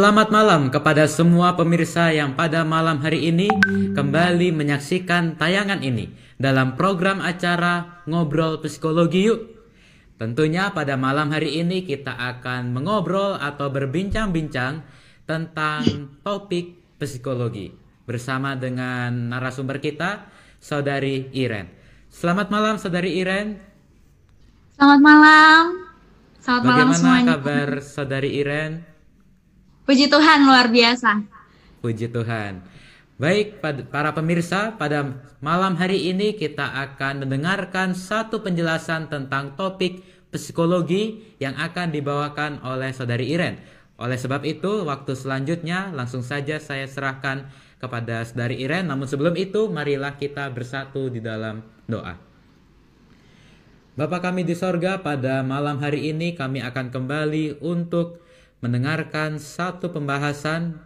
Selamat malam kepada semua pemirsa yang pada malam hari ini kembali menyaksikan tayangan ini dalam program acara Ngobrol Psikologi Yuk. Tentunya pada malam hari ini kita akan mengobrol atau berbincang-bincang tentang topik psikologi bersama dengan narasumber kita, Saudari Iren. Selamat malam Saudari Iren. Selamat malam. Selamat Bagaimana malam semuanya. kabar Saudari Iren? Puji Tuhan luar biasa. Puji Tuhan. Baik para pemirsa, pada malam hari ini kita akan mendengarkan satu penjelasan tentang topik psikologi yang akan dibawakan oleh Saudari Iren. Oleh sebab itu, waktu selanjutnya langsung saja saya serahkan kepada Saudari Iren. Namun sebelum itu, marilah kita bersatu di dalam doa. Bapa kami di sorga, pada malam hari ini kami akan kembali untuk mendengarkan satu pembahasan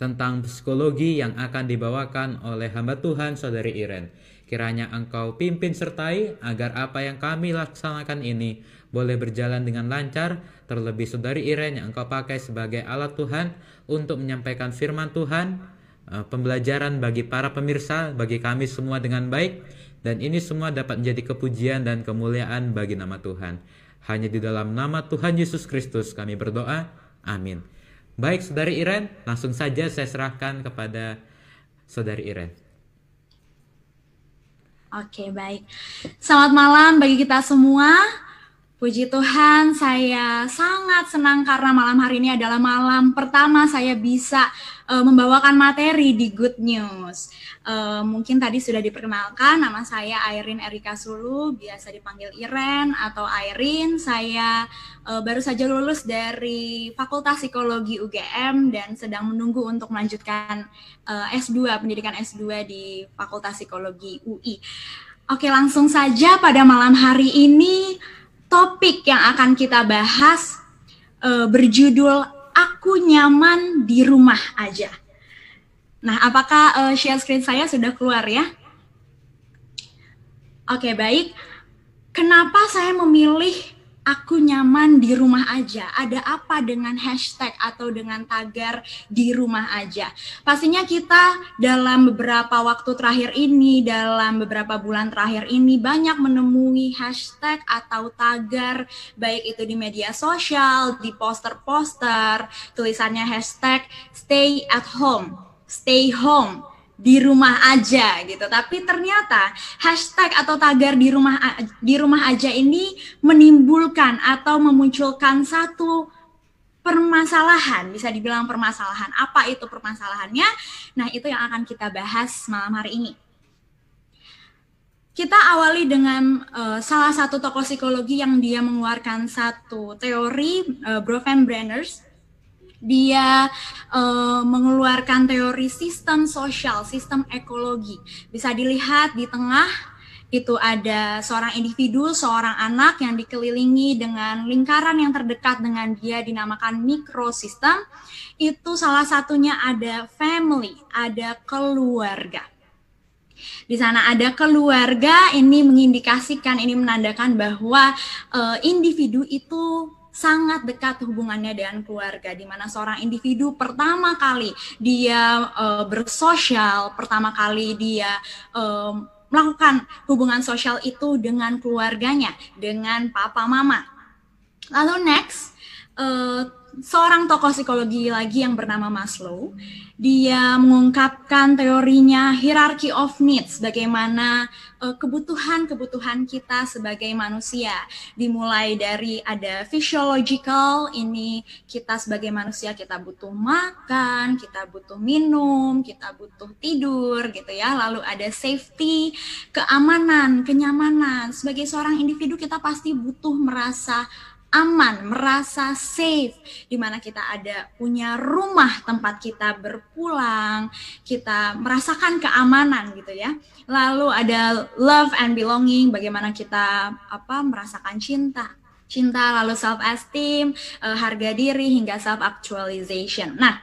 tentang psikologi yang akan dibawakan oleh hamba Tuhan Saudari Iren. Kiranya engkau pimpin sertai agar apa yang kami laksanakan ini boleh berjalan dengan lancar, terlebih Saudari Iren yang engkau pakai sebagai alat Tuhan untuk menyampaikan firman Tuhan, eh, pembelajaran bagi para pemirsa, bagi kami semua dengan baik, dan ini semua dapat menjadi kepujian dan kemuliaan bagi nama Tuhan. Hanya di dalam nama Tuhan Yesus Kristus kami berdoa. Amin. Baik, Saudari Iren, langsung saja saya serahkan kepada Saudari Iren. Oke, baik. Selamat malam bagi kita semua. Puji Tuhan, saya sangat senang karena malam hari ini adalah malam pertama saya bisa uh, membawakan materi di Good News. Uh, mungkin tadi sudah diperkenalkan, nama saya Airin Erika Sulu, biasa dipanggil Iren atau Airin. Saya uh, baru saja lulus dari Fakultas Psikologi UGM dan sedang menunggu untuk melanjutkan uh, S2, pendidikan S2 di Fakultas Psikologi UI. Oke, langsung saja pada malam hari ini topik yang akan kita bahas uh, berjudul Aku Nyaman di Rumah Aja. Nah, apakah uh, share screen saya sudah keluar ya? Oke, baik. Kenapa saya memilih aku nyaman di rumah aja. Ada apa dengan hashtag atau dengan tagar di rumah aja? Pastinya kita dalam beberapa waktu terakhir ini, dalam beberapa bulan terakhir ini banyak menemui hashtag atau tagar baik itu di media sosial, di poster-poster, tulisannya hashtag stay at home, stay home di rumah aja gitu. Tapi ternyata hashtag atau tagar di rumah di rumah aja ini menimbulkan atau memunculkan satu permasalahan, bisa dibilang permasalahan. Apa itu permasalahannya? Nah, itu yang akan kita bahas malam hari ini. Kita awali dengan uh, salah satu tokoh psikologi yang dia mengeluarkan satu teori uh, Broven Brenners dia uh, mengeluarkan teori sistem sosial, sistem ekologi. Bisa dilihat di tengah itu ada seorang individu, seorang anak yang dikelilingi dengan lingkaran yang terdekat dengan dia dinamakan mikrosistem. Itu salah satunya ada family, ada keluarga. Di sana ada keluarga, ini mengindikasikan, ini menandakan bahwa uh, individu itu sangat dekat hubungannya dengan keluarga di mana seorang individu pertama kali dia uh, bersosial, pertama kali dia uh, melakukan hubungan sosial itu dengan keluarganya, dengan papa mama. Lalu next, uh, seorang tokoh psikologi lagi yang bernama Maslow. Dia mengungkapkan teorinya hierarchy of needs, bagaimana eh, kebutuhan-kebutuhan uh, kita sebagai manusia. Dimulai dari ada physiological, ini kita sebagai manusia kita butuh makan, kita butuh minum, kita butuh tidur gitu ya. Lalu ada safety, keamanan, kenyamanan. Sebagai seorang individu kita pasti butuh merasa aman, merasa safe, di mana kita ada punya rumah tempat kita berpulang, kita merasakan keamanan gitu ya. Lalu ada love and belonging, bagaimana kita apa merasakan cinta, cinta lalu self esteem, uh, harga diri hingga self actualization. Nah,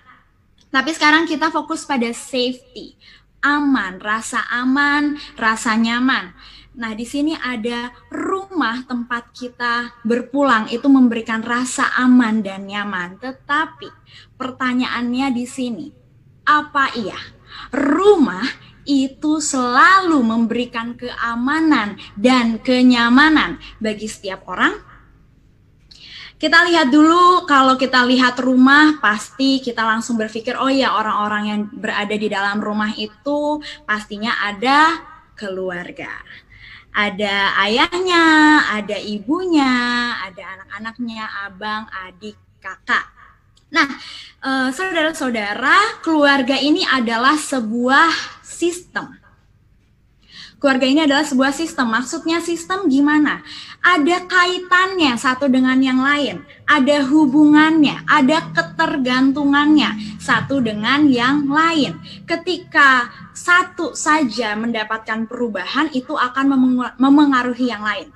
tapi sekarang kita fokus pada safety, aman, rasa aman, rasa nyaman. Nah, di sini ada rumah tempat kita berpulang itu memberikan rasa aman dan nyaman. Tetapi pertanyaannya di sini, apa iya rumah itu selalu memberikan keamanan dan kenyamanan bagi setiap orang? Kita lihat dulu kalau kita lihat rumah pasti kita langsung berpikir oh ya orang-orang yang berada di dalam rumah itu pastinya ada keluarga. Ada ayahnya, ada ibunya, ada anak-anaknya, abang, adik, kakak. Nah, eh, saudara-saudara, keluarga ini adalah sebuah sistem keluarga ini adalah sebuah sistem. Maksudnya sistem gimana? Ada kaitannya satu dengan yang lain, ada hubungannya, ada ketergantungannya satu dengan yang lain. Ketika satu saja mendapatkan perubahan, itu akan memengaruhi yang lain.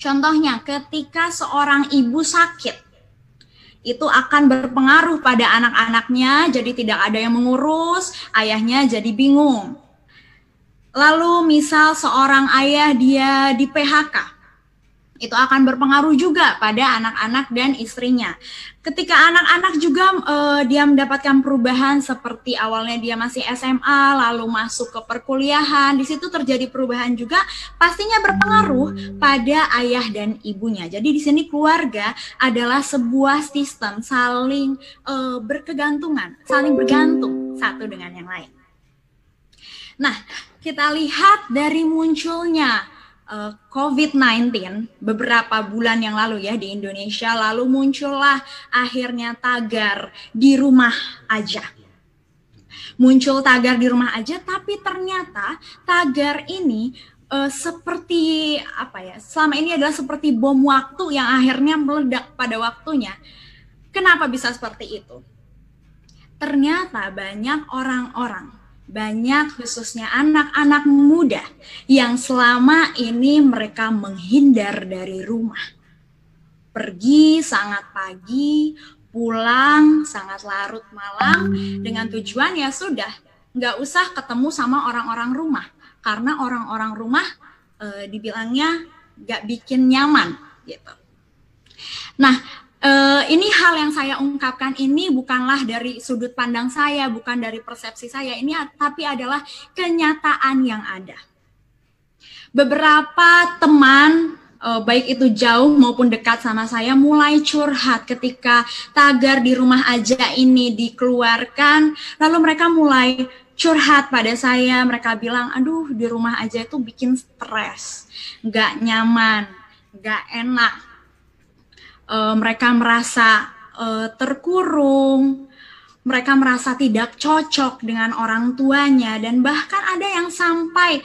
Contohnya, ketika seorang ibu sakit, itu akan berpengaruh pada anak-anaknya, jadi tidak ada yang mengurus, ayahnya jadi bingung Lalu misal seorang ayah dia di PHK, itu akan berpengaruh juga pada anak-anak dan istrinya. Ketika anak-anak juga uh, dia mendapatkan perubahan seperti awalnya dia masih SMA lalu masuk ke perkuliahan, di situ terjadi perubahan juga pastinya berpengaruh pada ayah dan ibunya. Jadi di sini keluarga adalah sebuah sistem saling uh, berkegantungan, saling bergantung satu dengan yang lain. Nah, kita lihat dari munculnya uh, eh, COVID-19 beberapa bulan yang lalu ya di Indonesia, lalu muncullah akhirnya tagar di rumah aja. Muncul tagar di rumah aja, tapi ternyata tagar ini uh, seperti apa ya? Selama ini adalah seperti bom waktu yang akhirnya meledak pada waktunya. Kenapa bisa seperti itu? Ternyata banyak orang-orang banyak khususnya anak-anak muda yang selama ini mereka menghindar dari rumah. Pergi sangat pagi, pulang sangat larut malam dengan tujuan ya sudah nggak usah ketemu sama orang-orang rumah karena orang-orang rumah e, dibilangnya nggak bikin nyaman gitu. Nah, Uh, ini hal yang saya ungkapkan ini bukanlah dari sudut pandang saya, bukan dari persepsi saya. Ini tapi adalah kenyataan yang ada. Beberapa teman uh, baik itu jauh maupun dekat sama saya mulai curhat ketika tagar di rumah aja ini dikeluarkan, lalu mereka mulai curhat pada saya. Mereka bilang, "Aduh, di rumah aja itu bikin stres, nggak nyaman, nggak enak." Uh, mereka merasa uh, terkurung, mereka merasa tidak cocok dengan orang tuanya dan bahkan ada yang sampai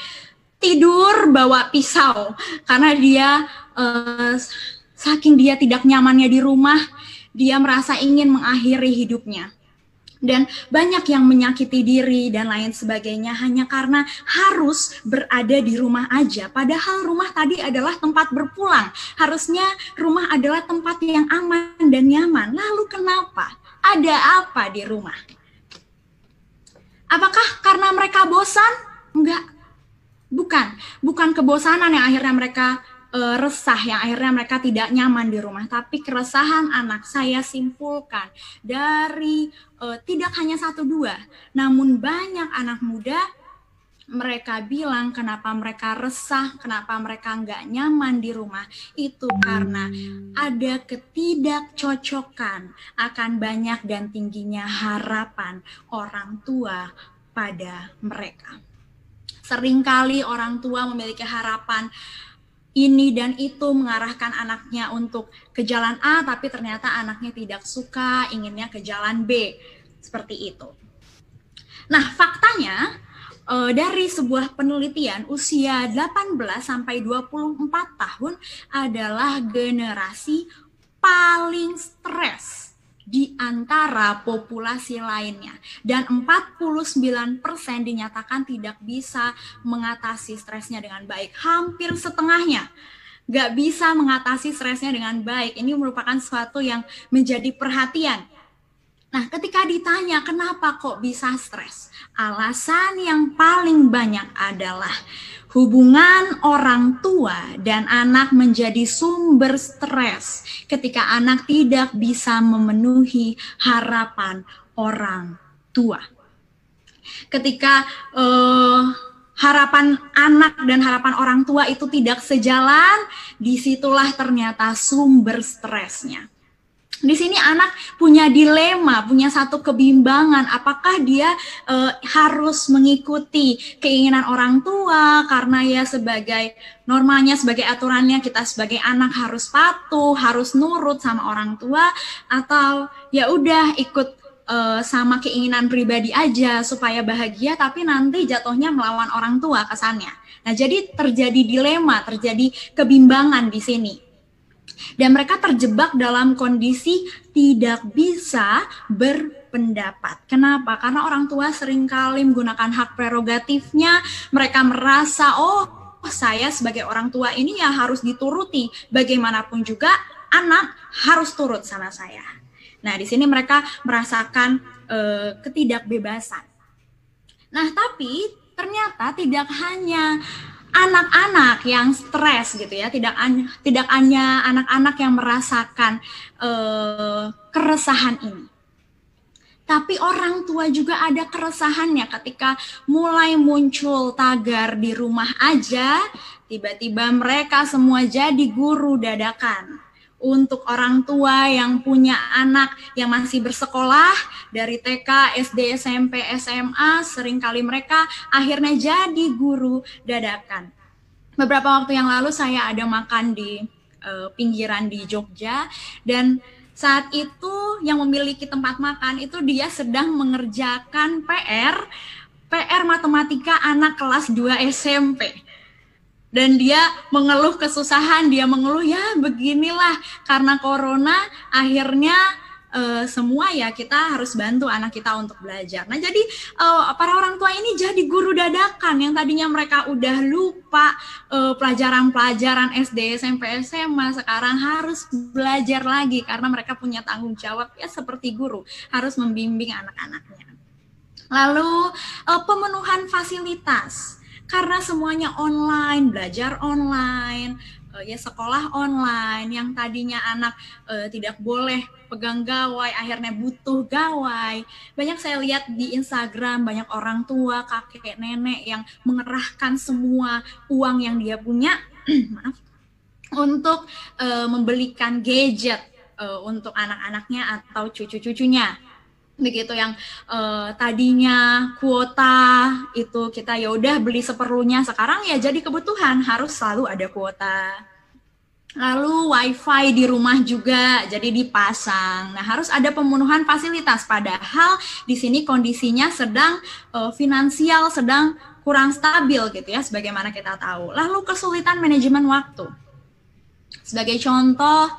tidur bawa pisau karena dia uh, saking dia tidak nyamannya di rumah, dia merasa ingin mengakhiri hidupnya dan banyak yang menyakiti diri dan lain sebagainya hanya karena harus berada di rumah aja. Padahal rumah tadi adalah tempat berpulang. Harusnya rumah adalah tempat yang aman dan nyaman. Lalu kenapa? Ada apa di rumah? Apakah karena mereka bosan? Enggak. Bukan, bukan kebosanan yang akhirnya mereka uh, resah yang akhirnya mereka tidak nyaman di rumah. Tapi keresahan anak saya simpulkan dari uh, tidak hanya satu dua, namun banyak anak muda mereka bilang kenapa mereka resah, kenapa mereka nggak nyaman di rumah, itu karena ada ketidakcocokan akan banyak dan tingginya harapan orang tua pada mereka. Seringkali orang tua memiliki harapan ini dan itu mengarahkan anaknya untuk ke jalan A tapi ternyata anaknya tidak suka inginnya ke jalan B seperti itu. Nah, faktanya uh, dari sebuah penelitian usia 18 sampai 24 tahun adalah generasi paling stres di antara populasi lainnya. Dan 49% dinyatakan tidak bisa mengatasi stresnya dengan baik. Hampir setengahnya nggak bisa mengatasi stresnya dengan baik. Ini merupakan sesuatu yang menjadi perhatian. Nah, ketika ditanya kenapa kok bisa stres, alasan yang paling banyak adalah hubungan orang tua dan anak menjadi sumber stres ketika anak tidak bisa memenuhi harapan orang tua. Ketika uh, harapan anak dan harapan orang tua itu tidak sejalan, di situlah ternyata sumber stresnya. Di sini anak punya dilema, punya satu kebimbangan. Apakah dia e, harus mengikuti keinginan orang tua karena ya sebagai normalnya, sebagai aturannya kita sebagai anak harus patuh, harus nurut sama orang tua, atau ya udah ikut uh, sama keinginan pribadi aja supaya bahagia tapi nanti jatuhnya melawan orang tua kesannya. Nah, jadi terjadi dilema, terjadi kebimbangan di sini. Dan mereka terjebak dalam kondisi tidak bisa berpendapat. Kenapa? Karena orang tua sering kali menggunakan hak prerogatifnya, mereka merasa oh saya sebagai orang tua ini ya harus dituruti. Bagaimanapun juga anak harus turut sama saya. Nah, di sini mereka merasakan uh, ketidakbebasan. Nah, tapi ternyata tidak hanya anak-anak yang stres gitu ya, tidak tidak hanya anak-anak yang merasakan uh, keresahan ini. Tapi orang tua juga ada keresahannya ketika mulai muncul tagar di rumah aja, tiba-tiba mereka semua jadi guru dadakan untuk orang tua yang punya anak yang masih bersekolah dari TK, SD, SMP, SMA, sering kali mereka akhirnya jadi guru dadakan. Beberapa waktu yang lalu saya ada makan di uh, pinggiran di Jogja dan saat itu yang memiliki tempat makan itu dia sedang mengerjakan PR PR matematika anak kelas 2 SMP dan dia mengeluh kesusahan, dia mengeluh ya beginilah karena corona akhirnya uh, semua ya kita harus bantu anak kita untuk belajar. Nah jadi uh, para orang tua ini jadi guru dadakan yang tadinya mereka udah lupa uh, pelajaran-pelajaran SD, SMP, SMA sekarang harus belajar lagi karena mereka punya tanggung jawab ya seperti guru harus membimbing anak-anaknya. Lalu uh, pemenuhan fasilitas karena semuanya online, belajar online, uh, ya sekolah online yang tadinya anak uh, tidak boleh pegang gawai akhirnya butuh gawai. Banyak saya lihat di Instagram banyak orang tua kakek nenek yang mengerahkan semua uang yang dia punya maaf untuk uh, membelikan gadget untuk anak-anaknya atau cucu-cucunya begitu yang uh, tadinya kuota itu kita ya udah beli seperlunya sekarang ya jadi kebutuhan harus selalu ada kuota. Lalu wifi di rumah juga jadi dipasang. Nah harus ada pemenuhan fasilitas padahal di sini kondisinya sedang uh, finansial sedang kurang stabil gitu ya sebagaimana kita tahu. Lalu kesulitan manajemen waktu. Sebagai contoh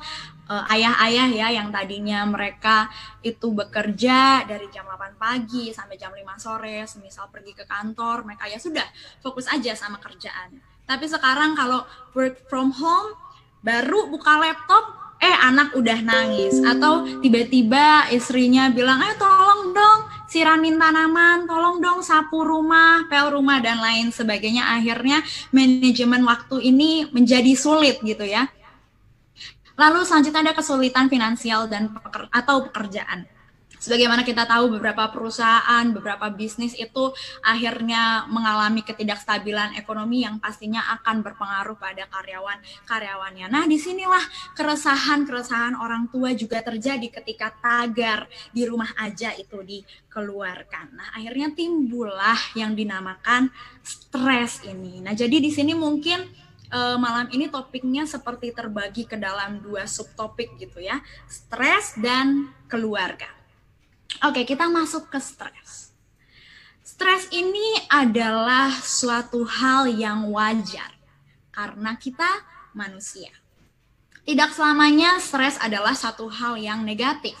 ayah-ayah ya yang tadinya mereka itu bekerja dari jam 8 pagi sampai jam 5 sore, semisal pergi ke kantor, mereka ya sudah fokus aja sama kerjaan. Tapi sekarang kalau work from home, baru buka laptop, eh anak udah nangis. Atau tiba-tiba istrinya bilang, eh tolong dong siramin tanaman, tolong dong sapu rumah, pel rumah, dan lain sebagainya. Akhirnya manajemen waktu ini menjadi sulit gitu ya Lalu selanjutnya ada kesulitan finansial dan peker atau pekerjaan. Sebagaimana kita tahu beberapa perusahaan, beberapa bisnis itu akhirnya mengalami ketidakstabilan ekonomi yang pastinya akan berpengaruh pada karyawan-karyawannya. Nah, di sinilah keresahan-keresahan orang tua juga terjadi ketika tagar di rumah aja itu dikeluarkan. Nah, akhirnya timbullah yang dinamakan stres ini. Nah, jadi di sini mungkin uh, malam ini topiknya seperti terbagi ke dalam dua subtopik gitu ya, stres dan keluarga. Oke, kita masuk ke stres. Stres ini adalah suatu hal yang wajar karena kita manusia. Tidak selamanya stres adalah satu hal yang negatif.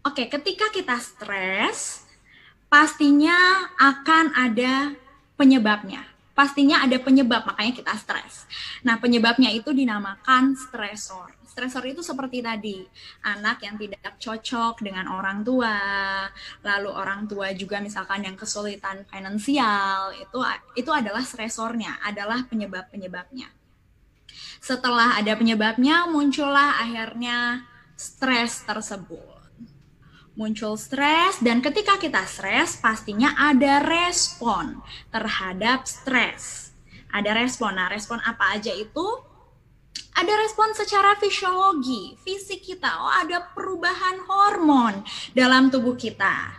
Oke, ketika kita stres, pastinya akan ada penyebabnya pastinya ada penyebab, makanya kita stres. Nah, penyebabnya itu dinamakan stresor. Stresor itu seperti tadi, anak yang tidak cocok dengan orang tua, lalu orang tua juga misalkan yang kesulitan finansial, itu itu adalah stresornya, adalah penyebab-penyebabnya. Setelah ada penyebabnya, muncullah akhirnya stres tersebut muncul stres dan ketika kita stres pastinya ada respon terhadap stres. Ada respon. Nah, respon apa aja itu? Ada respon secara fisiologi, fisik kita. Oh, ada perubahan hormon dalam tubuh kita.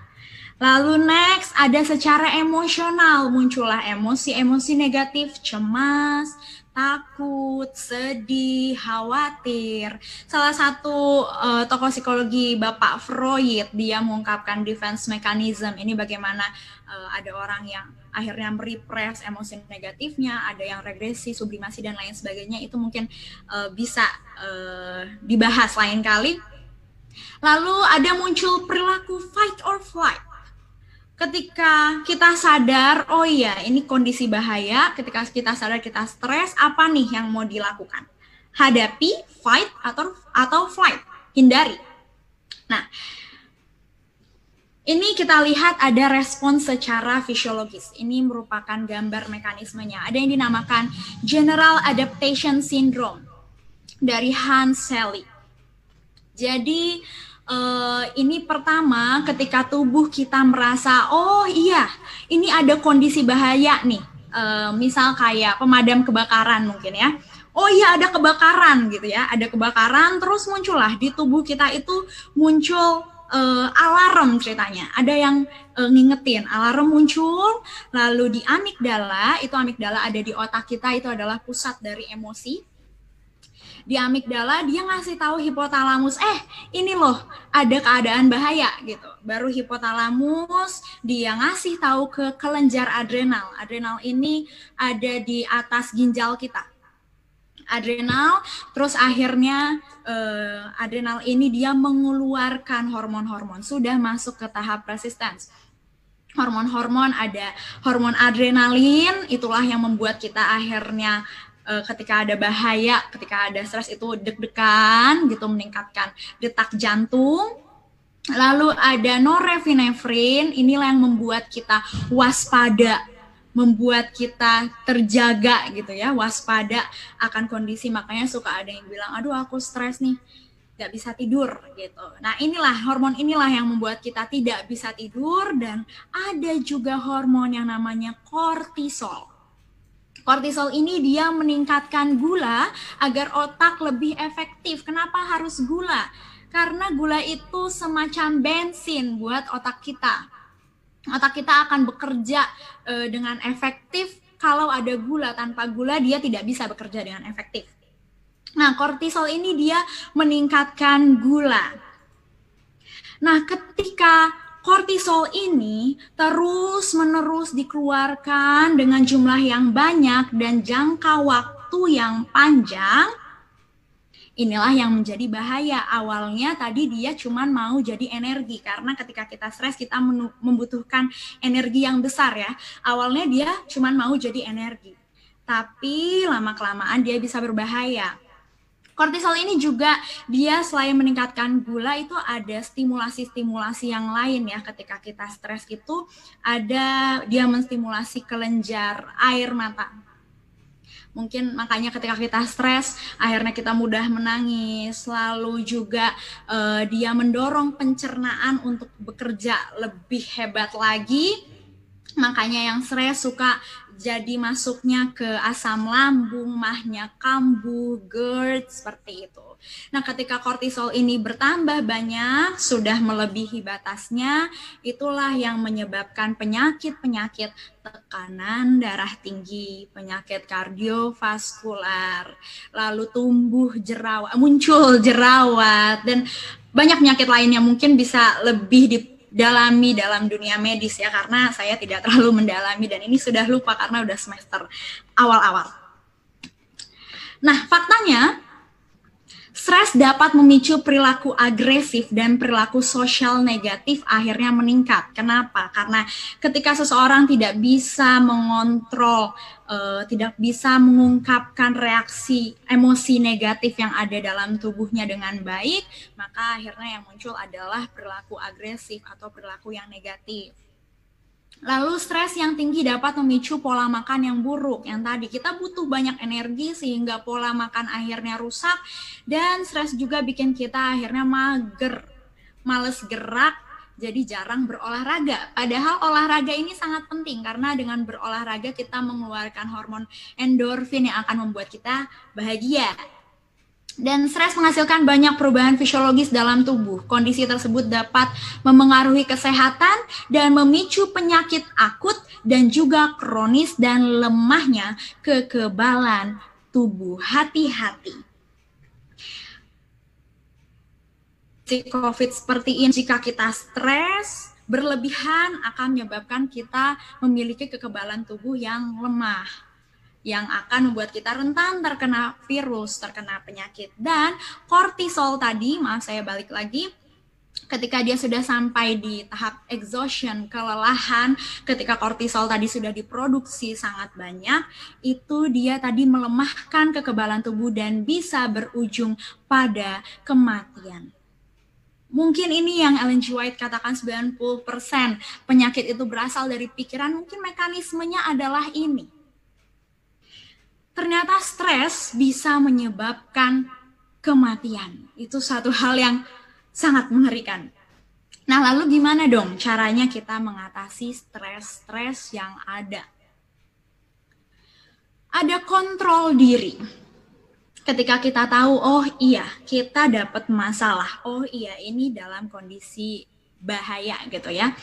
Lalu next ada secara emosional, muncullah emosi-emosi negatif, cemas, takut, sedih, khawatir. Salah satu uh, tokoh psikologi Bapak Freud dia mengungkapkan defense mechanism. Ini bagaimana uh, ada orang yang akhirnya merepress emosi negatifnya, ada yang regresi, sublimasi dan lain sebagainya. Itu mungkin uh, bisa uh, dibahas lain kali. Lalu ada muncul perilaku fight or flight ketika kita sadar, oh iya ini kondisi bahaya, ketika kita sadar kita stres, apa nih yang mau dilakukan? Hadapi, fight atau atau flight, hindari. Nah, ini kita lihat ada respon secara fisiologis. Ini merupakan gambar mekanismenya. Ada yang dinamakan General Adaptation Syndrome dari Hans Selye. Jadi uh, ini pertama ketika tubuh kita merasa oh iya ini ada kondisi bahaya nih. Uh, misal kayak pemadam kebakaran mungkin ya. Oh iya ada kebakaran gitu ya ada kebakaran terus muncullah di tubuh kita itu muncul uh, alarm ceritanya. Ada yang uh, ngingetin alarm muncul lalu di amigdala itu amigdala ada di otak kita itu adalah pusat dari emosi di amigdala dia ngasih tahu hipotalamus eh ini loh ada keadaan bahaya gitu. Baru hipotalamus dia ngasih tahu ke kelenjar adrenal. Adrenal ini ada di atas ginjal kita. Adrenal terus akhirnya uh, adrenal ini dia mengeluarkan hormon-hormon. Sudah masuk ke tahap resistance. Hormon-hormon ada hormon adrenalin itulah yang membuat kita akhirnya uh, ketika ada bahaya, ketika ada stres itu deg-degan gitu meningkatkan detak jantung. Lalu ada norepinefrin, inilah yang membuat kita waspada, membuat kita terjaga gitu ya, waspada akan kondisi. Makanya suka ada yang bilang, aduh aku stres nih, gak bisa tidur gitu. Nah inilah hormon inilah yang membuat kita tidak bisa tidur dan ada juga hormon yang namanya kortisol. Kortisol ini dia meningkatkan gula agar otak lebih efektif. Kenapa harus gula? Karena gula itu semacam bensin buat otak kita. Otak kita akan bekerja e, dengan efektif kalau ada gula. Tanpa gula dia tidak bisa bekerja dengan efektif. Nah, kortisol ini dia meningkatkan gula. Nah, ketika kortisol ini terus-menerus dikeluarkan dengan jumlah yang banyak dan jangka waktu yang panjang, inilah yang menjadi bahaya. Awalnya tadi dia cuma mau jadi energi karena ketika kita stres kita membutuhkan energi yang besar ya. Awalnya dia cuma mau jadi energi. Tapi lama kelamaan dia bisa berbahaya. Kortisol ini juga dia selain meningkatkan gula itu ada stimulasi-stimulasi yang lain ya ketika kita stres itu ada dia menstimulasi kelenjar air mata. Mungkin makanya ketika kita stres akhirnya kita mudah menangis, lalu juga uh, dia mendorong pencernaan untuk bekerja lebih hebat lagi. Makanya yang stres suka jadi masuknya ke asam lambung, mahnya kambuh, GERD, seperti itu. Nah, ketika kortisol ini bertambah banyak, sudah melebihi batasnya, itulah yang menyebabkan penyakit-penyakit tekanan darah tinggi, penyakit kardiovaskular, lalu tumbuh jerawat, muncul jerawat, dan banyak penyakit lain yang mungkin bisa lebih di dalami dalam dunia medis ya karena saya tidak terlalu mendalami dan ini sudah lupa karena udah semester awal-awal. Nah, faktanya Stres dapat memicu perilaku agresif dan perilaku sosial negatif akhirnya meningkat. Kenapa? Karena ketika seseorang tidak bisa mengontrol, uh, tidak bisa mengungkapkan reaksi emosi negatif yang ada dalam tubuhnya dengan baik, maka akhirnya yang muncul adalah perilaku agresif atau perilaku yang negatif. Lalu stres yang tinggi dapat memicu pola makan yang buruk. Yang tadi kita butuh banyak energi sehingga pola makan akhirnya rusak dan stres juga bikin kita akhirnya mager, males gerak, jadi jarang berolahraga. Padahal olahraga ini sangat penting karena dengan berolahraga kita mengeluarkan hormon endorfin yang akan membuat kita bahagia. Dan stres menghasilkan banyak perubahan fisiologis dalam tubuh. Kondisi tersebut dapat memengaruhi kesehatan dan memicu penyakit akut dan juga kronis dan lemahnya kekebalan tubuh. Hati-hati. COVID seperti ini, jika kita stres, berlebihan akan menyebabkan kita memiliki kekebalan tubuh yang lemah yang akan membuat kita rentan terkena virus, terkena penyakit. Dan kortisol tadi, maaf saya balik lagi, ketika dia sudah sampai di tahap exhaustion, kelelahan, ketika kortisol tadi sudah diproduksi sangat banyak, itu dia tadi melemahkan kekebalan tubuh dan bisa berujung pada kematian. Mungkin ini yang Ellen G. White katakan 90% penyakit itu berasal dari pikiran, mungkin mekanismenya adalah ini ternyata stres bisa menyebabkan kematian. Itu satu hal yang sangat mengerikan. Nah, lalu gimana dong caranya kita mengatasi stres-stres yang ada? Ada kontrol diri. Ketika kita tahu, oh iya, kita dapat masalah. Oh iya, ini dalam kondisi bahaya gitu ya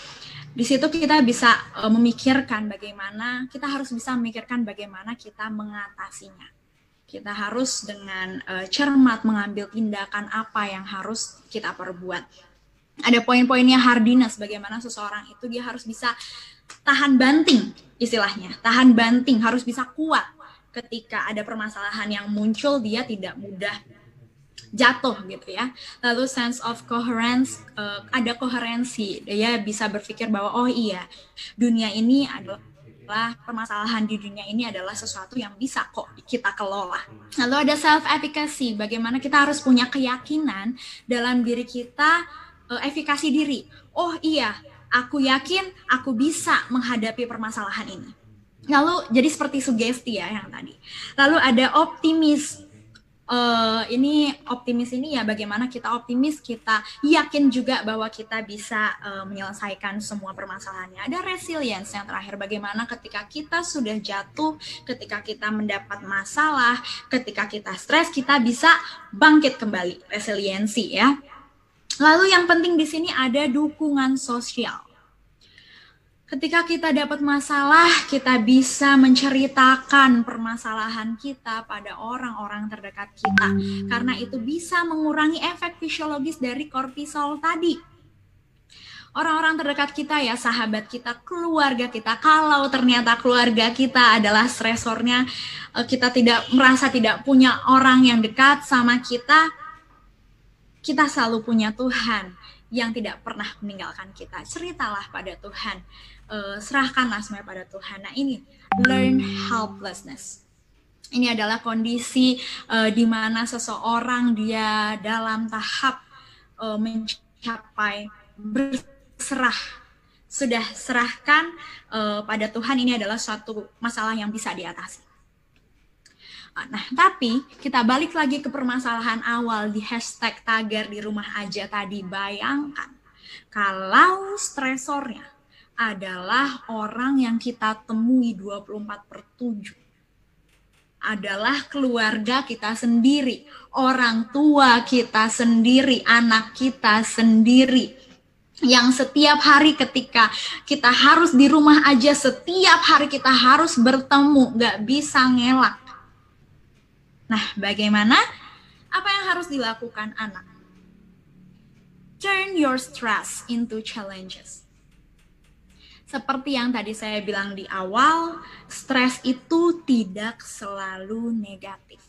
di situ kita bisa uh, memikirkan bagaimana kita harus bisa memikirkan bagaimana kita mengatasinya. Kita harus dengan uh, cermat mengambil tindakan apa yang harus kita perbuat. Ada poin-poinnya hardiness, bagaimana seseorang itu dia harus bisa tahan banting istilahnya, tahan banting, harus bisa kuat ketika ada permasalahan yang muncul dia tidak mudah jatuh gitu ya. Lalu sense of coherence uh, ada koherensi. Dia bisa berpikir bahwa oh iya, dunia ini adalah permasalahan di dunia ini adalah sesuatu yang bisa kok kita kelola. Lalu ada self efficacy, bagaimana kita harus punya keyakinan dalam diri kita uh, efikasi diri. Oh iya, aku yakin aku bisa menghadapi permasalahan ini. Lalu jadi seperti sugesti ya yang tadi. Lalu ada optimis uh, ini optimis ini ya bagaimana kita optimis kita yakin juga bahwa kita bisa uh, menyelesaikan semua permasalahannya. Ada resilience yang terakhir bagaimana ketika kita sudah jatuh ketika kita mendapat masalah ketika kita stres kita bisa bangkit kembali. Resiliensi ya. Lalu yang penting di sini ada dukungan sosial Ketika kita dapat masalah, kita bisa menceritakan permasalahan kita pada orang-orang terdekat kita, karena itu bisa mengurangi efek fisiologis dari kortisol tadi. Orang-orang terdekat kita, ya, sahabat kita, keluarga kita, kalau ternyata keluarga kita adalah stresornya, eh, kita tidak merasa tidak punya orang yang dekat sama kita, kita selalu punya Tuhan yang tidak pernah meninggalkan kita. Ceritalah pada Tuhan uh, serahkanlah semuanya pada Tuhan. Nah ini learn helplessness. Ini adalah kondisi uh, di mana seseorang dia dalam tahap uh, mencapai berserah sudah serahkan uh, pada Tuhan ini adalah suatu masalah yang bisa diatasi. Nah, tapi kita balik lagi ke permasalahan awal di hashtag tagar di rumah aja tadi. Bayangkan kalau stresornya adalah orang yang kita temui 24 per 7 adalah keluarga kita sendiri, orang tua kita sendiri, anak kita sendiri. Yang setiap hari ketika kita harus di rumah aja, setiap hari kita harus bertemu, gak bisa ngelak. Nah, bagaimana? Apa yang harus dilakukan anak? Turn your stress into challenges seperti yang tadi saya bilang di awal, stres itu tidak selalu negatif.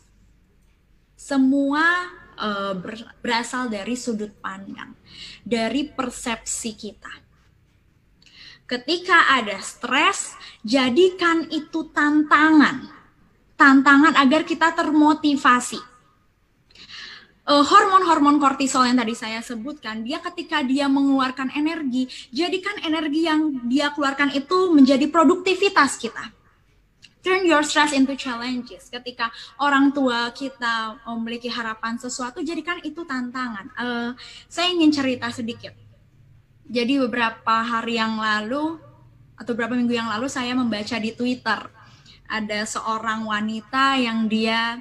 Semua uh, berasal dari sudut pandang, dari persepsi kita. Ketika ada stres, jadikan itu tantangan. Tantangan agar kita termotivasi hormon-hormon kortisol yang tadi saya sebutkan, dia ketika dia mengeluarkan energi, jadikan energi yang dia keluarkan itu menjadi produktivitas kita. Turn your stress into challenges. Ketika orang tua kita memiliki harapan sesuatu, jadikan itu tantangan. Uh, saya ingin cerita sedikit. Jadi beberapa hari yang lalu atau beberapa minggu yang lalu saya membaca di Twitter ada seorang wanita yang dia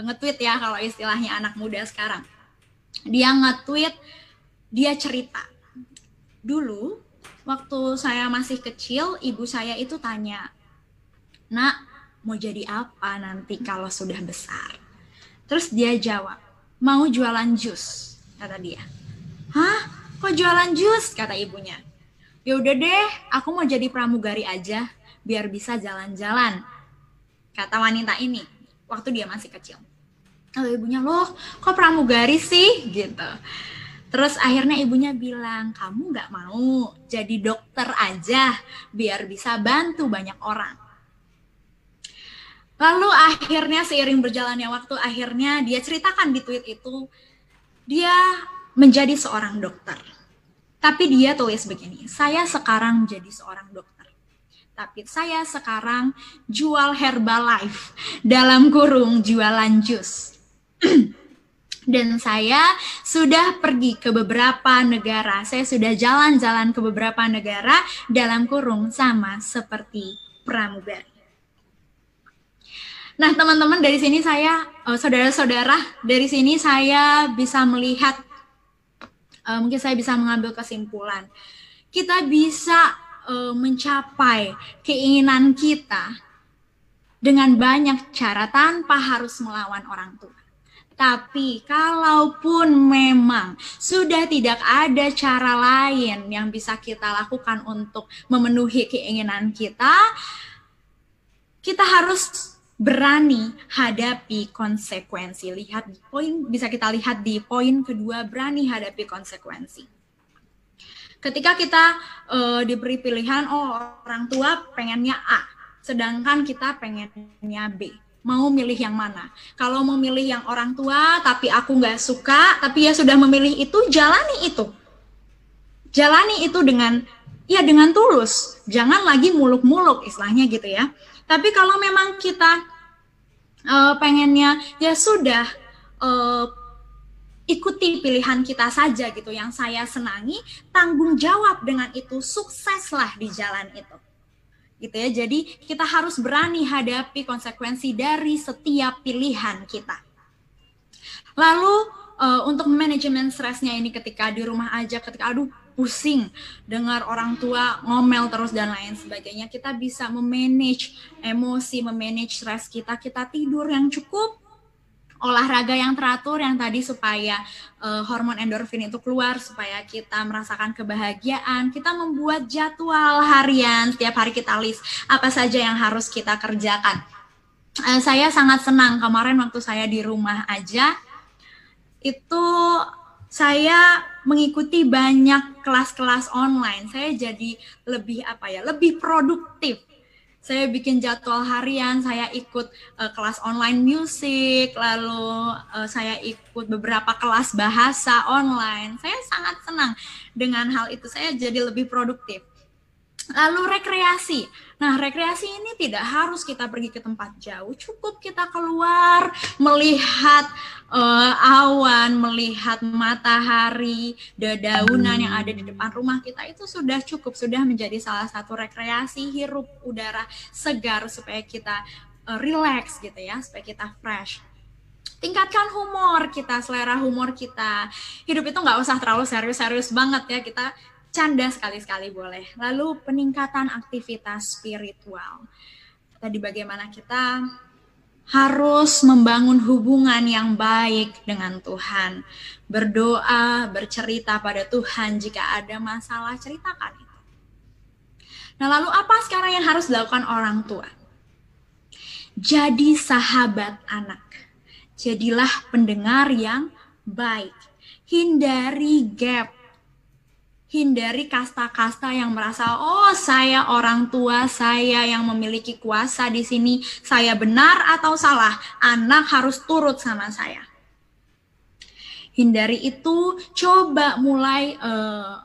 nge-tweet ya kalau istilahnya anak muda sekarang. Dia nge-tweet, dia cerita. Dulu waktu saya masih kecil, ibu saya itu tanya, "Nak, mau jadi apa nanti kalau sudah besar?" Terus dia jawab, "Mau jualan jus," kata dia. "Hah? Kok jualan jus?" kata ibunya. "Ya udah deh, aku mau jadi pramugari aja biar bisa jalan-jalan." Kata wanita ini waktu dia masih kecil. Lalu ibunya, loh kok pramugari sih? gitu. Terus akhirnya ibunya bilang, kamu nggak mau jadi dokter aja biar bisa bantu banyak orang. Lalu akhirnya seiring berjalannya waktu, akhirnya dia ceritakan di tweet itu, dia menjadi seorang dokter. Tapi dia tulis begini, saya sekarang menjadi seorang dokter tapi saya sekarang jual Herbalife dalam kurung jualan jus. Dan saya sudah pergi ke beberapa negara. Saya sudah jalan-jalan ke beberapa negara dalam kurung sama seperti pramugari. Nah, teman-teman dari sini saya saudara saudara-saudara, dari sini saya bisa melihat uh, mungkin saya bisa mengambil kesimpulan. Kita bisa uh, mencapai keinginan kita dengan banyak cara tanpa harus melawan orang tua. Tapi kalaupun memang sudah tidak ada cara lain yang bisa kita lakukan untuk memenuhi keinginan kita, kita harus berani hadapi konsekuensi. Lihat poin bisa kita lihat di poin kedua berani hadapi konsekuensi ketika kita uh, diberi pilihan oh orang tua pengennya A sedangkan kita pengennya B. Mau milih yang mana? Kalau mau milih yang orang tua tapi aku nggak suka tapi ya sudah memilih itu jalani itu. Jalani itu dengan ya dengan tulus. Jangan lagi muluk-muluk istilahnya gitu ya. Tapi kalau memang kita uh, pengennya ya sudah uh, ikuti pilihan kita saja gitu. Yang saya senangi tanggung jawab dengan itu sukseslah di jalan itu. Gitu ya. Jadi kita harus berani hadapi konsekuensi dari setiap pilihan kita. Lalu uh, untuk manajemen stresnya ini ketika di rumah aja ketika aduh pusing dengar orang tua ngomel terus dan lain sebagainya kita bisa memanage emosi memanage stres kita. Kita tidur yang cukup olahraga yang teratur yang tadi supaya uh, hormon endorfin itu keluar supaya kita merasakan kebahagiaan kita membuat jadwal harian setiap hari kita list apa saja yang harus kita kerjakan. Uh, saya sangat senang kemarin waktu saya di rumah aja itu saya mengikuti banyak kelas-kelas online. Saya jadi lebih apa ya lebih produktif saya bikin jadwal harian, saya ikut uh, kelas online musik, lalu uh, saya ikut beberapa kelas bahasa online. Saya sangat senang dengan hal itu. Saya jadi lebih produktif. Lalu rekreasi. Nah, rekreasi ini tidak harus kita pergi ke tempat jauh, cukup kita keluar melihat uh, awan, melihat matahari, dedaunan yang ada di depan rumah kita itu sudah cukup, sudah menjadi salah satu rekreasi hirup udara segar supaya kita uh, relax gitu ya, supaya kita fresh tingkatkan humor kita, selera humor kita. Hidup itu nggak usah terlalu serius-serius banget ya, kita canda sekali-sekali boleh. Lalu peningkatan aktivitas spiritual. Tadi bagaimana kita harus membangun hubungan yang baik dengan Tuhan. Berdoa, bercerita pada Tuhan jika ada masalah, ceritakan itu. Nah, lalu apa sekarang yang harus dilakukan orang tua? Jadi sahabat anak. Jadilah pendengar yang baik. Hindari gap hindari kasta-kasta yang merasa oh saya orang tua saya yang memiliki kuasa di sini. Saya benar atau salah? Anak harus turut sama saya. Hindari itu coba mulai uh,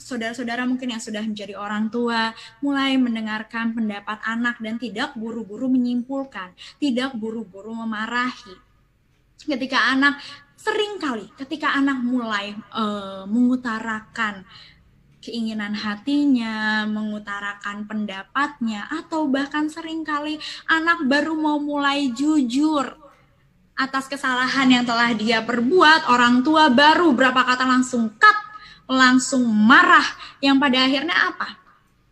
saudara-saudara mungkin yang sudah menjadi orang tua mulai mendengarkan pendapat anak dan tidak buru-buru menyimpulkan tidak buru-buru memarahi. Ketika anak sering kali ketika anak mulai uh, mengutarakan keinginan hatinya, mengutarakan pendapatnya, atau bahkan sering kali anak baru mau mulai jujur atas kesalahan yang telah dia perbuat, orang tua baru berapa kata langsung cut, langsung marah, yang pada akhirnya apa?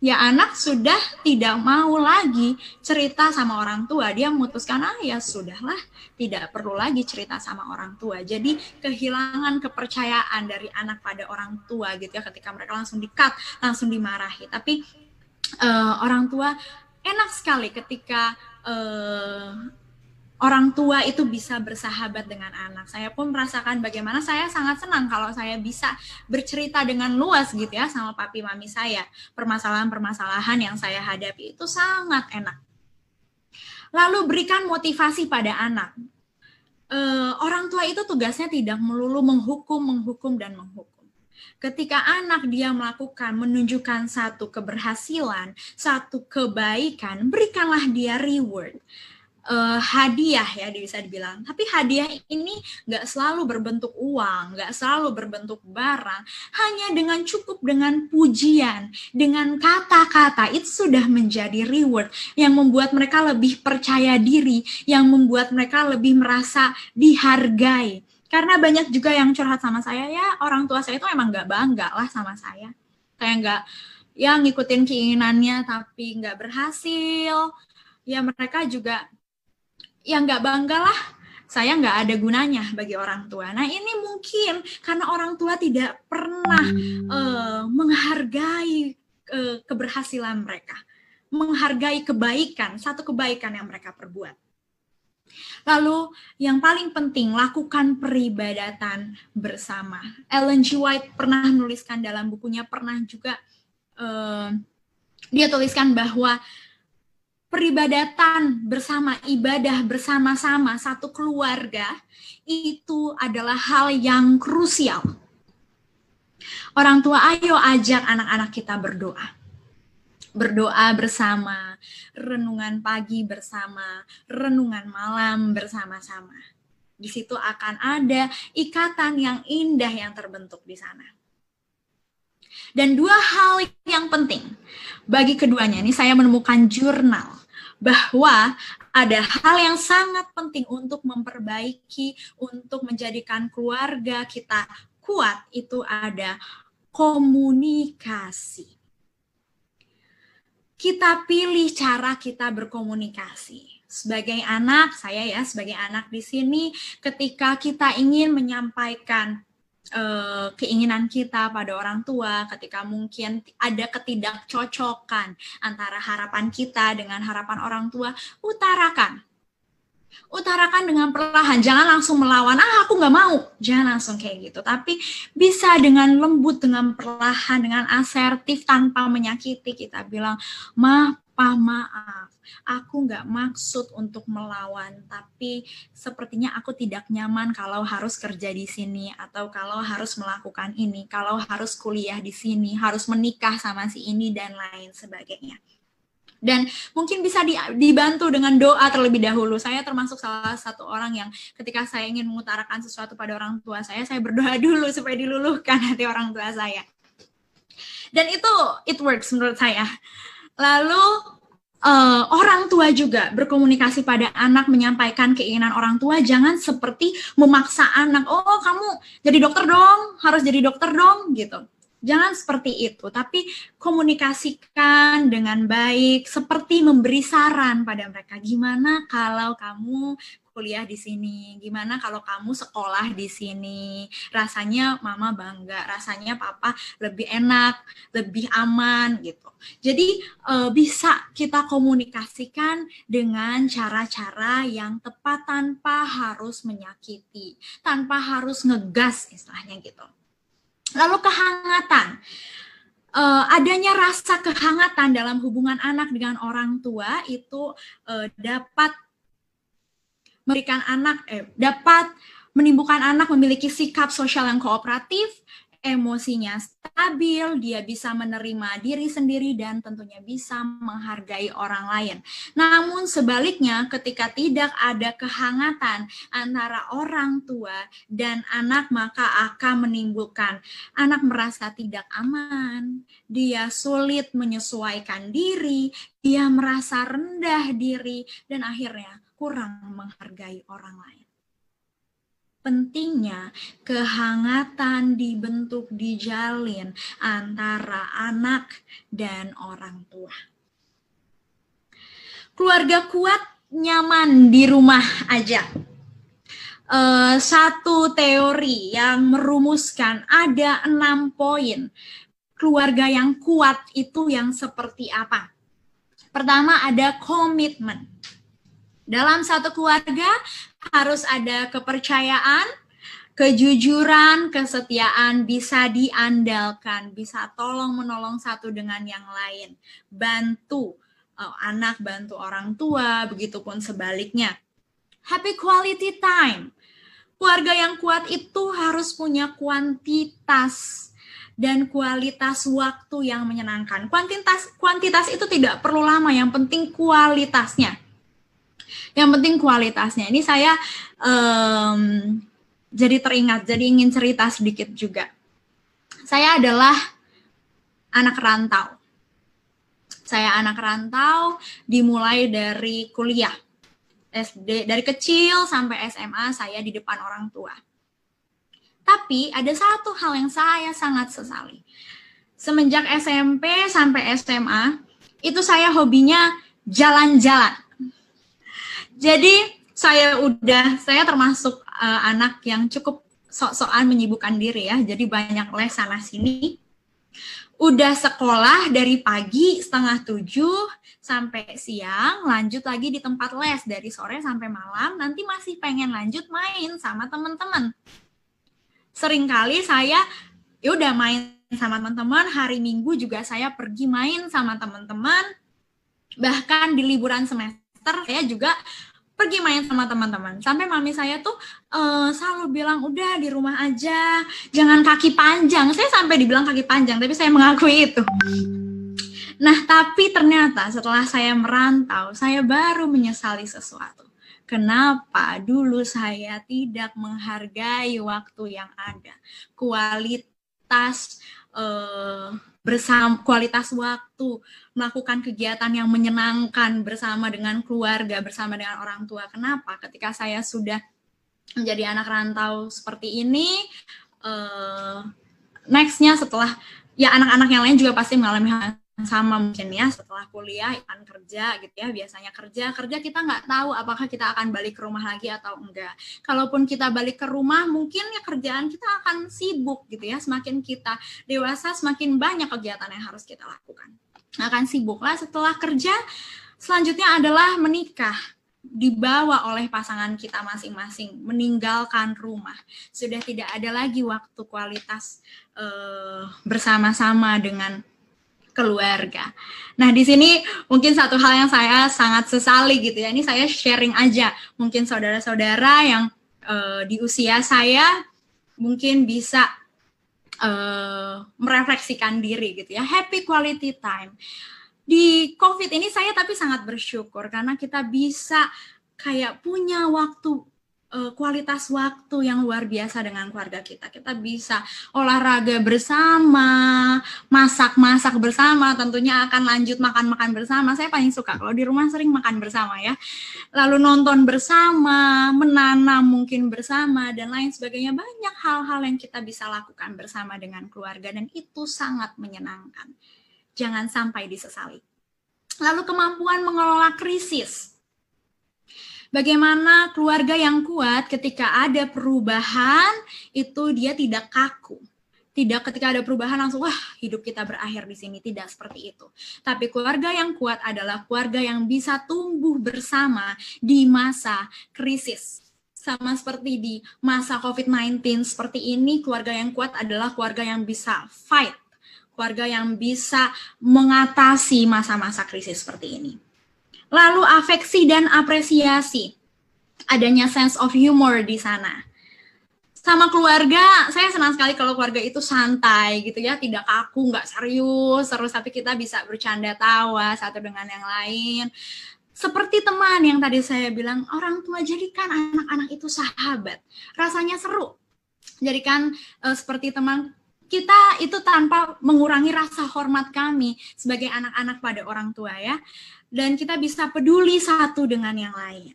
Ya anak sudah tidak mau lagi cerita sama orang tua. Dia memutuskan, ah ya sudahlah, tidak perlu lagi cerita sama orang tua. Jadi kehilangan kepercayaan dari anak pada orang tua gitu ya ketika mereka langsung dikat, langsung dimarahi. Tapi uh, orang tua enak sekali ketika uh, orang tua itu bisa bersahabat dengan anak. Saya pun merasakan bagaimana saya sangat senang kalau saya bisa bercerita dengan luas gitu ya sama papi mami saya. Permasalahan-permasalahan yang saya hadapi itu sangat enak. Lalu berikan motivasi pada anak. E, orang tua itu tugasnya tidak melulu menghukum, menghukum, dan menghukum. Ketika anak dia melakukan, menunjukkan satu keberhasilan, satu kebaikan, berikanlah dia reward uh, hadiah ya bisa dibilang. Tapi hadiah ini nggak selalu berbentuk uang, nggak selalu berbentuk barang. Hanya dengan cukup dengan pujian, dengan kata-kata itu sudah menjadi reward yang membuat mereka lebih percaya diri, yang membuat mereka lebih merasa dihargai. Karena banyak juga yang curhat sama saya ya orang tua saya itu emang nggak bangga lah sama saya. Kayak nggak yang ngikutin keinginannya tapi nggak berhasil. Ya mereka juga ya nggak bangga lah saya nggak ada gunanya bagi orang tua. Nah ini mungkin karena orang tua tidak pernah uh, menghargai uh, keberhasilan mereka, menghargai kebaikan, satu kebaikan yang mereka perbuat. Lalu yang paling penting lakukan peribadatan bersama. Ellen G. White pernah menuliskan dalam bukunya pernah juga uh, dia tuliskan bahwa peribadatan bersama, ibadah bersama-sama satu keluarga itu adalah hal yang krusial. Orang tua, ayo ajak anak-anak kita berdoa. Berdoa bersama, renungan pagi bersama, renungan malam bersama-sama. Di situ akan ada ikatan yang indah yang terbentuk di sana. Dan dua hal yang penting bagi keduanya ini saya menemukan jurnal bahwa ada hal yang sangat penting untuk memperbaiki, untuk menjadikan keluarga kita kuat, itu ada komunikasi. Kita pilih cara kita berkomunikasi. Sebagai anak, saya ya sebagai anak di sini, ketika kita ingin menyampaikan uh, keinginan kita pada orang tua ketika mungkin ada ketidakcocokan antara harapan kita dengan harapan orang tua utarakan. Utarakan dengan perlahan. Jangan langsung melawan ah aku nggak mau. Jangan langsung kayak gitu. Tapi bisa dengan lembut dengan perlahan dengan asertif tanpa menyakiti kita. Bilang ma pa maaf aku nggak maksud untuk melawan, tapi sepertinya aku tidak nyaman kalau harus kerja di sini atau kalau harus melakukan ini, kalau harus kuliah di sini, harus menikah sama si ini dan lain sebagainya. Dan mungkin bisa dibantu dengan doa terlebih dahulu. Saya termasuk salah satu orang yang ketika saya ingin mengutarakan sesuatu pada orang tua saya, saya berdoa dulu supaya diluluhkan hati orang tua saya. Dan itu it works menurut saya. Lalu uh, orang tua juga berkomunikasi pada anak menyampaikan keinginan orang tua jangan seperti memaksa anak oh kamu jadi dokter dong harus jadi dokter dong gitu. Jangan seperti itu tapi komunikasikan dengan baik seperti memberi saran pada mereka gimana kalau kamu kuliah di sini? Gimana kalau kamu sekolah di sini? Rasanya mama bangga, rasanya papa lebih enak, lebih aman gitu. Jadi uh, bisa kita komunikasikan dengan cara-cara yang tepat tanpa harus menyakiti, tanpa harus ngegas istilahnya gitu. Lalu kehangatan uh, adanya rasa kehangatan dalam hubungan anak dengan orang tua itu uh, dapat memberikan anak eh, dapat menimbulkan anak memiliki sikap sosial yang kooperatif emosinya stabil, dia bisa menerima diri sendiri dan tentunya bisa menghargai orang lain. Namun sebaliknya ketika tidak ada kehangatan antara orang tua dan anak maka akan menimbulkan anak merasa tidak aman, dia sulit menyesuaikan diri, dia merasa rendah diri dan akhirnya kurang menghargai orang lain pentingnya kehangatan dibentuk dijalin antara anak dan orang tua. Keluarga kuat nyaman di rumah aja. Uh, satu teori yang merumuskan ada enam poin keluarga yang kuat itu yang seperti apa. Pertama ada komitmen. Dalam satu keluarga harus ada kepercayaan, kejujuran, kesetiaan, bisa diandalkan, bisa tolong menolong satu dengan yang lain, bantu uh, anak, bantu orang tua, begitupun sebaliknya. Happy quality time. Keluarga yang kuat itu harus punya kuantitas dan kualitas waktu yang menyenangkan. Kuantitas kuantitas itu tidak perlu lama, yang penting kualitasnya. Yang penting kualitasnya. Ini saya um, jadi teringat, jadi ingin cerita sedikit juga. Saya adalah anak rantau. Saya anak rantau dimulai dari kuliah. SD dari kecil sampai SMA saya di depan orang tua. Tapi ada satu hal yang saya sangat sesali. Semenjak SMP sampai SMA, itu saya hobinya jalan-jalan. Jadi saya udah saya termasuk uh, anak yang cukup sok-sokan menyibukkan diri ya. Jadi banyak les sana sini. Udah sekolah dari pagi setengah tujuh sampai siang, lanjut lagi di tempat les dari sore sampai malam. Nanti masih pengen lanjut main sama teman-teman. Seringkali saya ya udah main sama teman-teman. Hari Minggu juga saya pergi main sama teman-teman. Bahkan di liburan semester saya juga pergi main sama teman-teman. Sampai mami saya tuh uh, selalu bilang udah di rumah aja, jangan kaki panjang. Saya sampai dibilang kaki panjang, tapi saya mengakui itu. Nah, tapi ternyata setelah saya merantau, saya baru menyesali sesuatu. Kenapa dulu saya tidak menghargai waktu yang ada, kualitas uh, bersama kualitas waktu, melakukan kegiatan yang menyenangkan bersama dengan keluarga, bersama dengan orang tua. Kenapa? Ketika saya sudah menjadi anak rantau seperti ini, uh, nextnya setelah ya anak-anak yang lain juga pasti mengalami hal sama mungkin ya setelah kuliah akan kerja gitu ya biasanya kerja. Kerja kita nggak tahu apakah kita akan balik ke rumah lagi atau enggak. Kalaupun kita balik ke rumah mungkin ya kerjaan kita akan sibuk gitu ya. Semakin kita dewasa semakin banyak kegiatan yang harus kita lakukan. Akan sibuk. Lah setelah kerja selanjutnya adalah menikah. Dibawa oleh pasangan kita masing-masing meninggalkan rumah. Sudah tidak ada lagi waktu kualitas uh, bersama-sama dengan keluarga. Nah, di sini mungkin satu hal yang saya sangat sesali gitu ya. Ini saya sharing aja. Mungkin saudara-saudara yang uh, di usia saya mungkin bisa uh, merefleksikan diri gitu ya. Happy quality time. Di COVID ini saya tapi sangat bersyukur karena kita bisa kayak punya waktu uh, kualitas waktu yang luar biasa dengan keluarga kita. Kita bisa olahraga bersama, masak-masak bersama, tentunya akan lanjut makan-makan bersama. Saya paling suka kalau di rumah sering makan bersama ya. Lalu nonton bersama, menanam mungkin bersama dan lain sebagainya. Banyak hal-hal yang kita bisa lakukan bersama dengan keluarga dan itu sangat menyenangkan. Jangan sampai disesali. Lalu kemampuan mengelola krisis Bagaimana keluarga yang kuat ketika ada perubahan itu dia tidak kaku. Tidak ketika ada perubahan langsung wah hidup kita berakhir di sini tidak seperti itu. Tapi keluarga yang kuat adalah keluarga yang bisa tumbuh bersama di masa krisis. Sama seperti di masa COVID-19 seperti ini keluarga yang kuat adalah keluarga yang bisa fight, keluarga yang bisa mengatasi masa-masa krisis seperti ini. Lalu afeksi dan apresiasi. Adanya sense of humor di sana. Sama keluarga saya senang sekali kalau keluarga itu santai gitu ya tidak kaku nggak serius terus tapi kita bisa bercanda tawa satu dengan yang lain. Seperti teman yang tadi saya bilang orang tua jadikan anak-anak itu sahabat rasanya seru. Jadikan uh, seperti teman kita itu tanpa mengurangi rasa hormat kami sebagai anak-anak pada orang tua ya dan kita bisa peduli satu dengan yang lain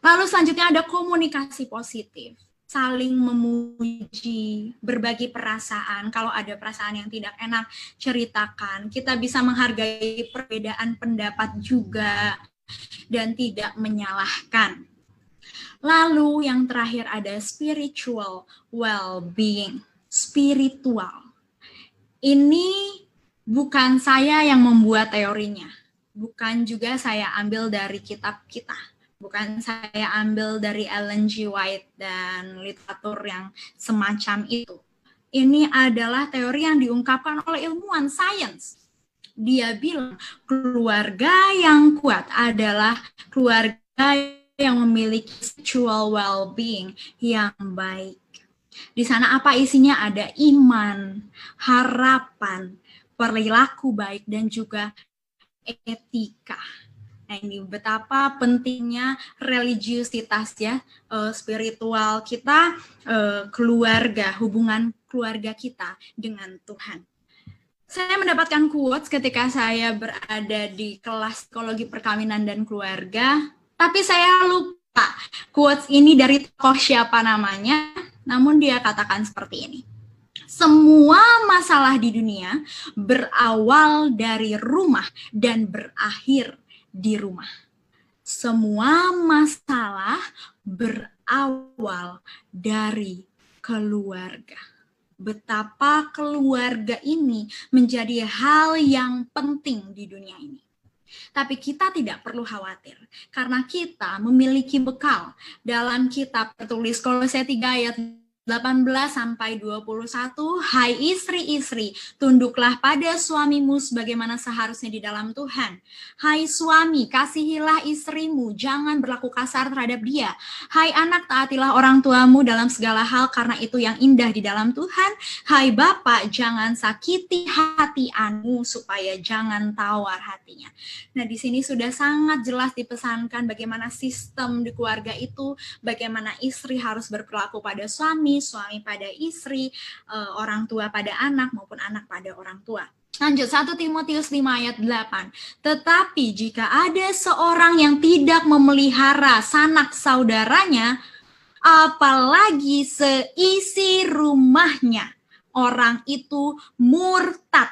lalu selanjutnya ada komunikasi positif saling memuji, berbagi perasaan. Kalau ada perasaan yang tidak enak, ceritakan. Kita bisa menghargai perbedaan pendapat juga dan tidak menyalahkan. Lalu yang terakhir ada spiritual well-being, spiritual. Ini bukan saya yang membuat teorinya, bukan juga saya ambil dari kitab kita bukan saya ambil dari Ellen G. White dan literatur yang semacam itu. Ini adalah teori yang diungkapkan oleh ilmuwan sains. Dia bilang keluarga yang kuat adalah keluarga yang memiliki sexual well-being yang baik. Di sana apa isinya? Ada iman, harapan, perilaku baik, dan juga etika Nah ini betapa pentingnya religiusitas ya, uh, spiritual kita, uh, keluarga, hubungan keluarga kita dengan Tuhan. Saya mendapatkan quotes ketika saya berada di kelas psikologi perkawinan dan keluarga, tapi saya lupa quotes ini dari tokoh siapa namanya, namun dia katakan seperti ini. Semua masalah di dunia berawal dari rumah dan berakhir di rumah. Semua masalah berawal dari keluarga. Betapa keluarga ini menjadi hal yang penting di dunia ini. Tapi kita tidak perlu khawatir karena kita memiliki bekal dalam kitab tertulis Kolose 3 ayat 18 sampai 21 Hai istri-istri tunduklah pada suamimu sebagaimana seharusnya di dalam Tuhan. Hai suami kasihilah istrimu jangan berlaku kasar terhadap dia. Hai anak taatilah orang tuamu dalam segala hal karena itu yang indah di dalam Tuhan. Hai bapak jangan sakiti hati anu supaya jangan tawar hatinya. Nah di sini sudah sangat jelas dipesankan bagaimana sistem di keluarga itu bagaimana istri harus berperilaku pada suami suami pada istri, uh, orang tua pada anak maupun anak pada orang tua. Lanjut 1 Timotius 5 ayat 8. Tetapi jika ada seorang yang tidak memelihara sanak saudaranya, apalagi seisi rumahnya, orang itu murtad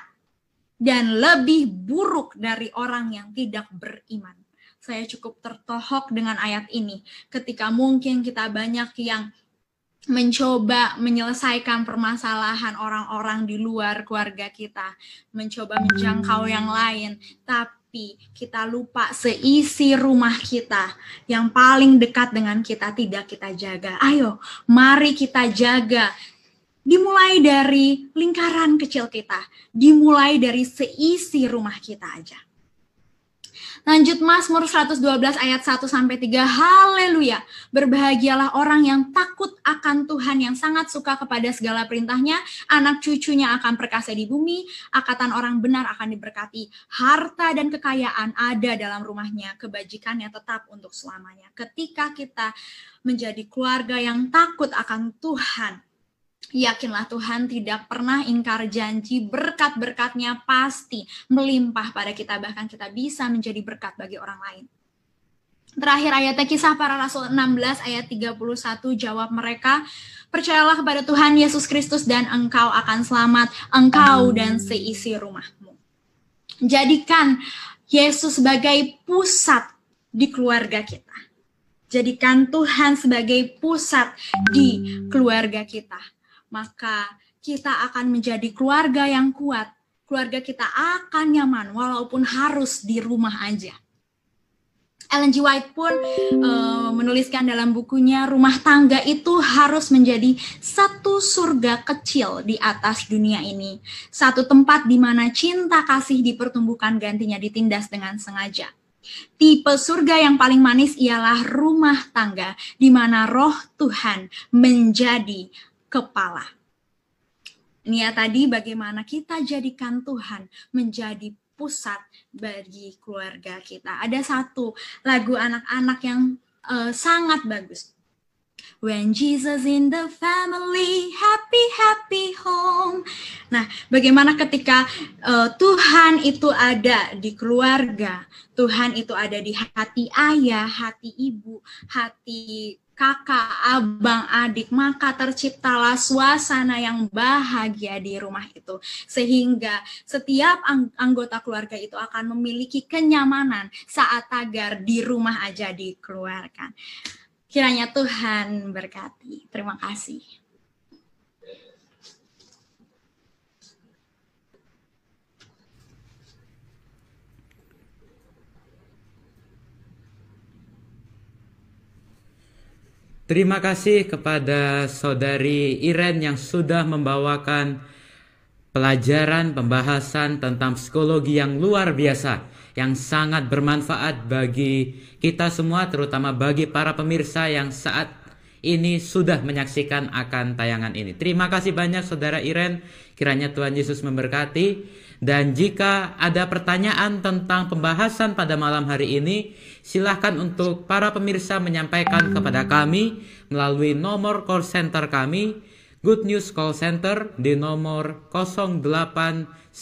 dan lebih buruk dari orang yang tidak beriman. Saya cukup tertohok dengan ayat ini ketika mungkin kita banyak yang mencoba menyelesaikan permasalahan orang-orang di luar keluarga kita, mencoba menjangkau yang lain, tapi kita lupa seisi rumah kita yang paling dekat dengan kita tidak kita jaga. Ayo, mari kita jaga. Dimulai dari lingkaran kecil kita, dimulai dari seisi rumah kita aja. Lanjut Mazmur 112 ayat 1 sampai 3. Haleluya. Berbahagialah orang yang takut akan Tuhan yang sangat suka kepada segala perintahnya. Anak cucunya akan perkasa di bumi. Akatan orang benar akan diberkati. Harta dan kekayaan ada dalam rumahnya. Kebajikannya tetap untuk selamanya. Ketika kita menjadi keluarga yang takut akan Tuhan, Yakinlah Tuhan tidak pernah ingkar janji, berkat-berkatnya pasti melimpah pada kita, bahkan kita bisa menjadi berkat bagi orang lain. Terakhir ayatnya kisah para rasul 16 ayat 31 jawab mereka, percayalah kepada Tuhan Yesus Kristus dan engkau akan selamat, engkau dan seisi rumahmu. Jadikan Yesus sebagai pusat di keluarga kita. Jadikan Tuhan sebagai pusat di keluarga kita. Maka kita akan menjadi keluarga yang kuat. Keluarga kita akan nyaman walaupun harus di rumah aja. Ellen G. White pun uh, menuliskan dalam bukunya rumah tangga itu harus menjadi satu surga kecil di atas dunia ini. Satu tempat di mana cinta kasih dipertumbuhkan gantinya ditindas dengan sengaja. Tipe surga yang paling manis ialah rumah tangga di mana roh Tuhan menjadi kepala. Ini ya tadi bagaimana kita jadikan Tuhan menjadi pusat bagi keluarga kita. Ada satu lagu anak-anak yang uh, sangat bagus. When Jesus in the family, happy happy home. Nah, bagaimana ketika uh, Tuhan itu ada di keluarga, Tuhan itu ada di hati ayah, hati ibu, hati kakak, abang, adik, maka terciptalah suasana yang bahagia di rumah itu. Sehingga setiap anggota keluarga itu akan memiliki kenyamanan saat tagar di rumah aja dikeluarkan. Kiranya Tuhan berkati. Terima kasih. Terima kasih kepada saudari Iren yang sudah membawakan pelajaran pembahasan tentang psikologi yang luar biasa yang sangat bermanfaat bagi kita semua terutama bagi para pemirsa yang saat ini sudah menyaksikan akan tayangan ini. Terima kasih banyak saudara Iren, kiranya Tuhan Yesus memberkati. Dan jika ada pertanyaan tentang pembahasan pada malam hari ini, silahkan untuk para pemirsa menyampaikan kepada kami melalui nomor call center kami, Good News Call Center di nomor 0813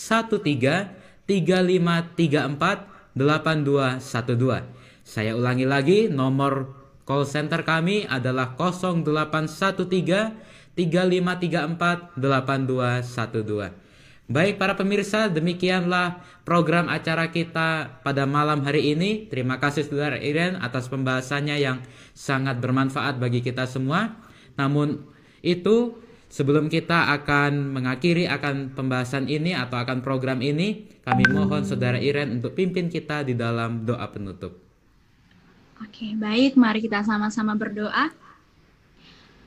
3534 8212. Saya ulangi lagi, nomor call center kami adalah 0813 3534 8212. Baik para pemirsa, demikianlah program acara kita pada malam hari ini. Terima kasih saudara Iren atas pembahasannya yang sangat bermanfaat bagi kita semua. Namun itu sebelum kita akan mengakhiri akan pembahasan ini atau akan program ini, kami mohon saudara Iren untuk pimpin kita di dalam doa penutup. Oke, baik, mari kita sama-sama berdoa.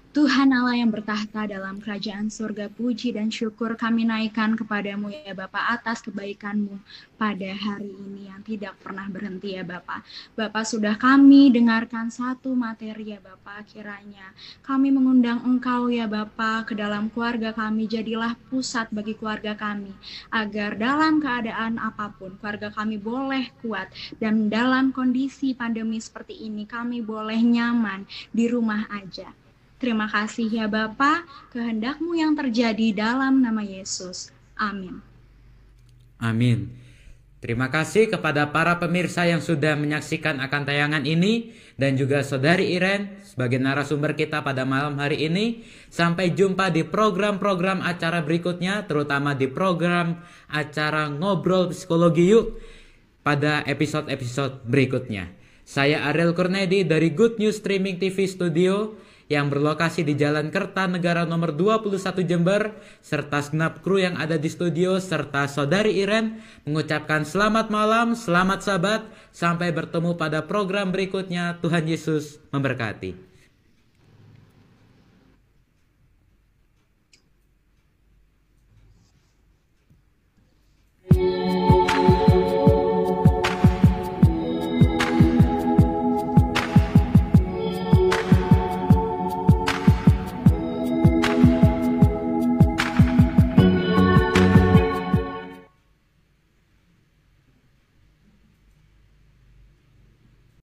Tuhan Allah yang bertahta dalam kerajaan surga, puji dan syukur kami naikkan kepadamu ya Bapak atas kebaikanmu pada hari ini yang tidak pernah berhenti ya Bapak. Bapak sudah kami dengarkan satu materi ya Bapak kiranya. Kami mengundang Engkau ya Bapak ke dalam keluarga kami, jadilah pusat bagi keluarga kami. Agar dalam keadaan apa pun keluarga kami boleh kuat dan dalam kondisi pandemi seperti ini kami boleh nyaman di rumah aja Terima kasih ya Bapa, kehendakmu yang terjadi dalam nama Yesus. Amin. Amin. Terima kasih kepada para pemirsa yang sudah menyaksikan akan tayangan ini dan juga saudari Iren sebagai narasumber kita pada malam hari ini. Sampai jumpa di program-program acara berikutnya, terutama di program acara Ngobrol Psikologi Yuk pada episode-episode berikutnya. Saya Ariel Kurnedi dari Good News Streaming TV Studio yang berlokasi di Jalan Kertanegara nomor 21 Jember serta segenap kru yang ada di studio serta saudari Iren mengucapkan selamat malam, selamat sahabat, sampai bertemu pada program berikutnya. Tuhan Yesus memberkati.